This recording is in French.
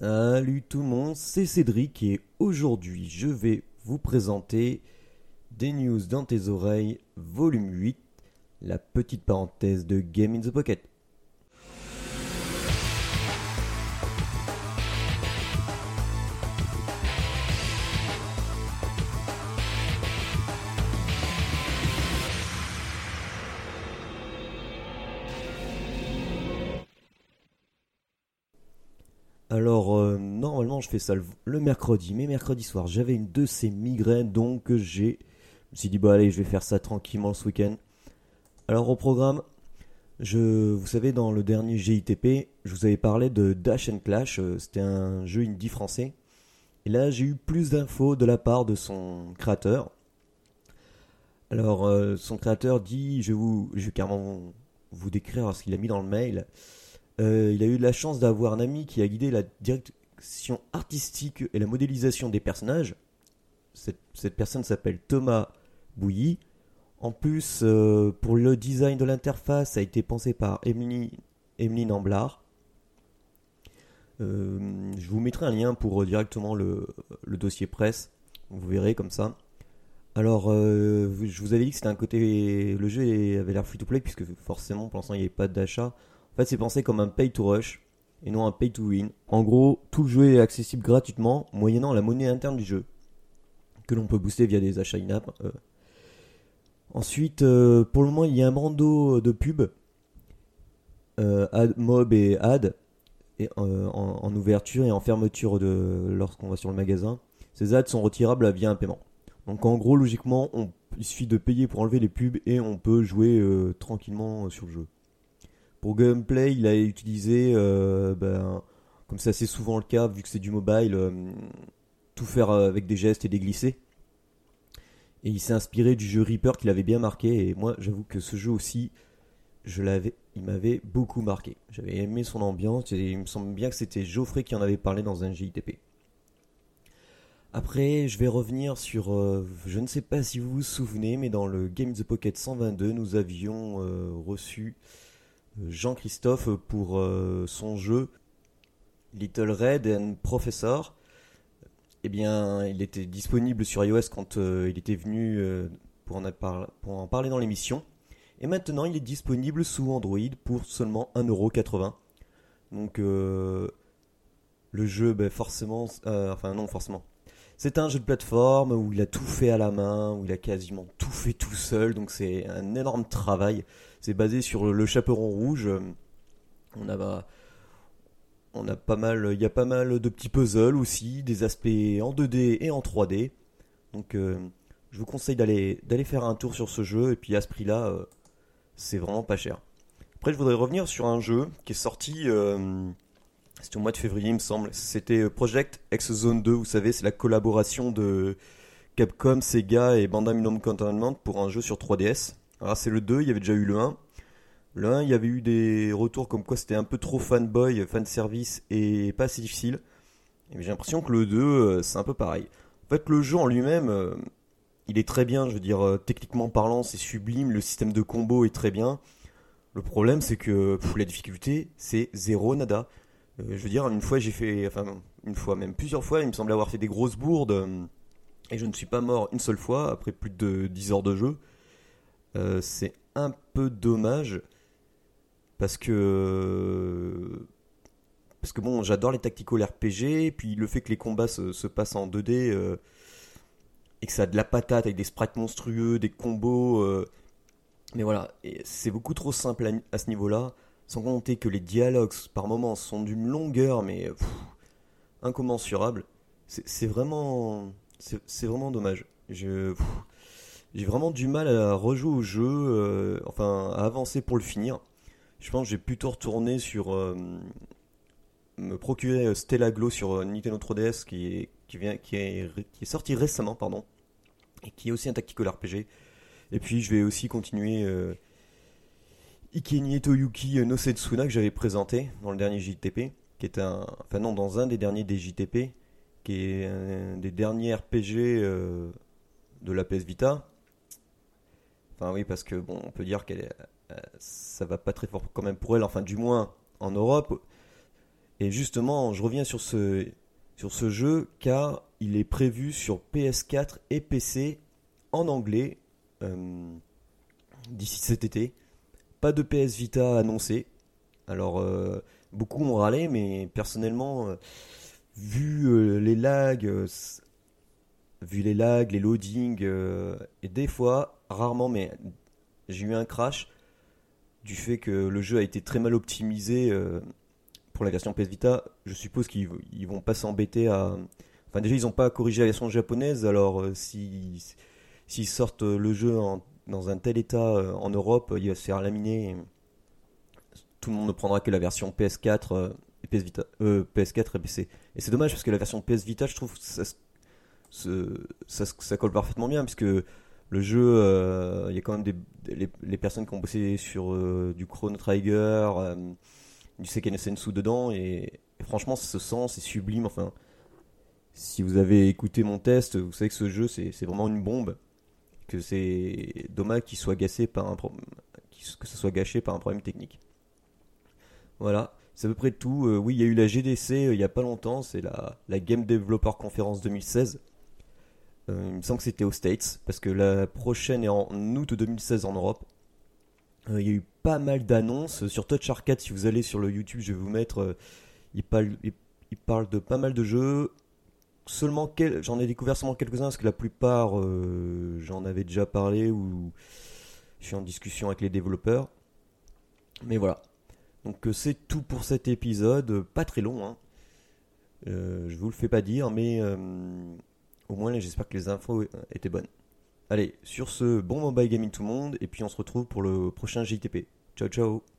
Salut tout le monde, c'est Cédric et aujourd'hui je vais vous présenter des news dans tes oreilles, volume 8, la petite parenthèse de Game in the Pocket. Alors, euh, normalement, je fais ça le, mercredi, mais mercredi soir, j'avais une de ces migraines, donc j'ai. Je me suis dit, bah allez, je vais faire ça tranquillement ce week-end. Alors, au programme, je, vous savez, dans le dernier GITP, je vous avais parlé de Dash and Clash, euh, c'était un jeu indie français. Et là, j'ai eu plus d'infos de la part de son créateur. Alors, euh, son créateur dit, je vous, je vais carrément vous décrire ce qu'il a mis dans le mail. Euh, il a eu de la chance d'avoir un ami qui a guidé la direction artistique et la modélisation des personnages. Cette, personne s'appelle Thomas Bouilly. En plus, euh, pour le design de l'interface, ça a été pensé par Emily, Emeline. Euh, je vous mettrai un lien pour directement le, le dossier presse. Vous verrez comme ça. Alors, je vous avais dit que c'était un côté. Le jeu avait l'air free to play, puisque forcément, pour l'instant, il n'y avait pas d'achat. Fait, c'est pensé comme un pay to rush et non un pay to win. En gros, tout le jeu est accessible gratuitement, moyennant la monnaie interne du jeu, que l'on peut booster via des achats in-app. euh. Ensuite, euh, pour le moment, il y a un bandeau de pub, euh, ad, mob et ad, euh, en, ouverture et en fermeture de lorsqu'on va sur le magasin. Ces ads sont retirables via un paiement. Donc en gros, logiquement, il suffit de payer pour enlever les pubs et on peut jouer tranquillement sur le jeu. Pour gameplay, il a utilisé, euh, ben, comme c'est assez souvent le cas, vu que c'est du mobile, euh, tout faire euh, avec des gestes et des glissés. Et il s'est inspiré du jeu Reaper qu'il avait bien marqué. Et moi, j'avoue que ce jeu aussi, je l'avais, il m'avait beaucoup marqué. J'avais aimé son ambiance. Et il me semble bien que c'était Geoffrey qui en avait parlé dans un JITP. Après, je vais revenir sur. je ne sais pas si vous vous souvenez, mais dans le Game the Pocket 122, nous avions reçu Jean-Christophe pour euh, son jeu Little Red and Professor. Eh bien, il était disponible sur iOS quand euh, il était venu euh, pour, en parler dans l'émission. Et maintenant, il est disponible sous Android pour seulement 1,80€. Donc, le jeu, ben, forcément. enfin, non, forcément. C'est un jeu de plateforme où il a tout fait à la main, où il a quasiment tout fait tout seul. Donc, c'est un énorme travail. C'est basé sur le, chaperon rouge. On a, pas mal, il y a pas mal de petits puzzles aussi, des aspects en 2D et en 3D. Donc, euh, je vous conseille d'aller d'aller faire un tour sur ce jeu. Et puis à ce prix-là, euh, c'est vraiment pas cher. Après, je voudrais revenir sur un jeu qui est sorti. euh, c'était au mois de février, il me semble. C'était euh, Project X Zone 2. Vous savez, c'est la collaboration de Capcom, Sega et Bandai Namco Entertainment pour un jeu sur 3DS. Alors, c'est le 2, il y avait déjà eu le 1. Le 1, il y avait eu des retours comme quoi c'était un peu trop fanboy, fanservice et pas assez difficile. Et j'ai l'impression que le 2, euh, c'est un peu pareil. En fait, le jeu en lui-même, euh, il est très bien, je veux dire, techniquement parlant, c'est sublime, le système de combo est très bien. Le problème, c'est que pff, la difficulté, c'est zéro nada. Euh, je veux dire, une fois, j'ai fait, enfin, une fois, même plusieurs fois, il me semblait avoir fait des grosses bourdes, euh, et je ne suis pas mort une seule fois après plus de 10 heures de jeu. Euh, c'est un peu dommage parce que parce que bon j'adore les tactical RPG puis le fait que les combats se, se passent en 2D euh, et que ça a de la patate avec des sprites monstrueux des combos mais voilà c'est beaucoup trop simple à, ce niveau là sans compter que les dialogues par moments sont d'une longueur mais incommensurable. C'est vraiment c'est vraiment dommage. J'ai vraiment du mal à rejouer au jeu euh, enfin à avancer pour le finir. Je pense que j'ai plutôt retourné sur euh, me procurer euh, Stella Glow sur Nintendo 3DS qui est, sorti récemment, pardon, et qui est aussi un tactical RPG. Et puis je vais aussi continuer Ikeni Toyuki euh, no Setsuna que j'avais présenté dans le dernier JTP, qui est un, enfin non, dans un des derniers des JTP, qui est un des derniers RPG euh, de la PS Vita. Enfin oui, parce que bon, on peut dire qu'elle euh, ça va pas très fort quand même pour elle, enfin du moins en Europe. Et justement, je reviens sur ce, sur ce jeu car il est prévu sur PS4 et PC en anglais euh, d'ici cet été. Pas de PS Vita annoncé. Alors, euh, beaucoup ont râlé, mais personnellement, euh, vu les lags, vu les lags, les loadings, et des fois, rarement, mais j'ai eu un crash du fait que le jeu a été très mal optimisé pour la version PS Vita. Je suppose qu'ils vont pas s'embêter à. Enfin, déjà, ils n'ont pas corrigé la version japonaise, alors si s'ils sortent le jeu dans un tel état euh, en Europe, il va se faire laminer. Tout le monde ne prendra que la version PS4 euh, et PS Vita, euh, PS4 et PC. Et c'est dommage parce que la version PS Vita, je trouve, ça, ça, colle parfaitement bien puisque le jeu, il y a quand même des, les, personnes qui ont bossé sur du Chrono Trigger, du Seiken Sensu dedans et, et, franchement, ça se sent, c'est sublime. Enfin, si vous avez écouté mon test, vous savez que ce jeu, c'est vraiment une bombe que c'est dommage qu'il soit gâché par un que ce soit gâché par un problème technique. Voilà, c'est à peu près tout. Euh, oui, il y a eu la GDC euh, il n'y a pas longtemps, c'est la, la Game Developer Conference 2016. Euh, il me semble que c'était aux States, parce que la prochaine est en août 2016 en Europe. il y a eu pas mal d'annonces. Sur Touch Arcade, si vous allez sur le YouTube, je vais vous mettre. il, parle, il parle de pas mal de jeux seulement j'en ai découvert seulement quelques-uns parce que la plupart euh, j'en avais déjà parlé ou je suis en discussion avec les développeurs. Mais voilà. Donc euh, c'est tout pour cet épisode, pas très long. Hein. Euh, je vous le fais pas dire, mais au moins j'espère que les infos étaient bonnes. Allez, sur ce, bon mobile gaming tout le monde, et puis on se retrouve pour le prochain JTP. Ciao ciao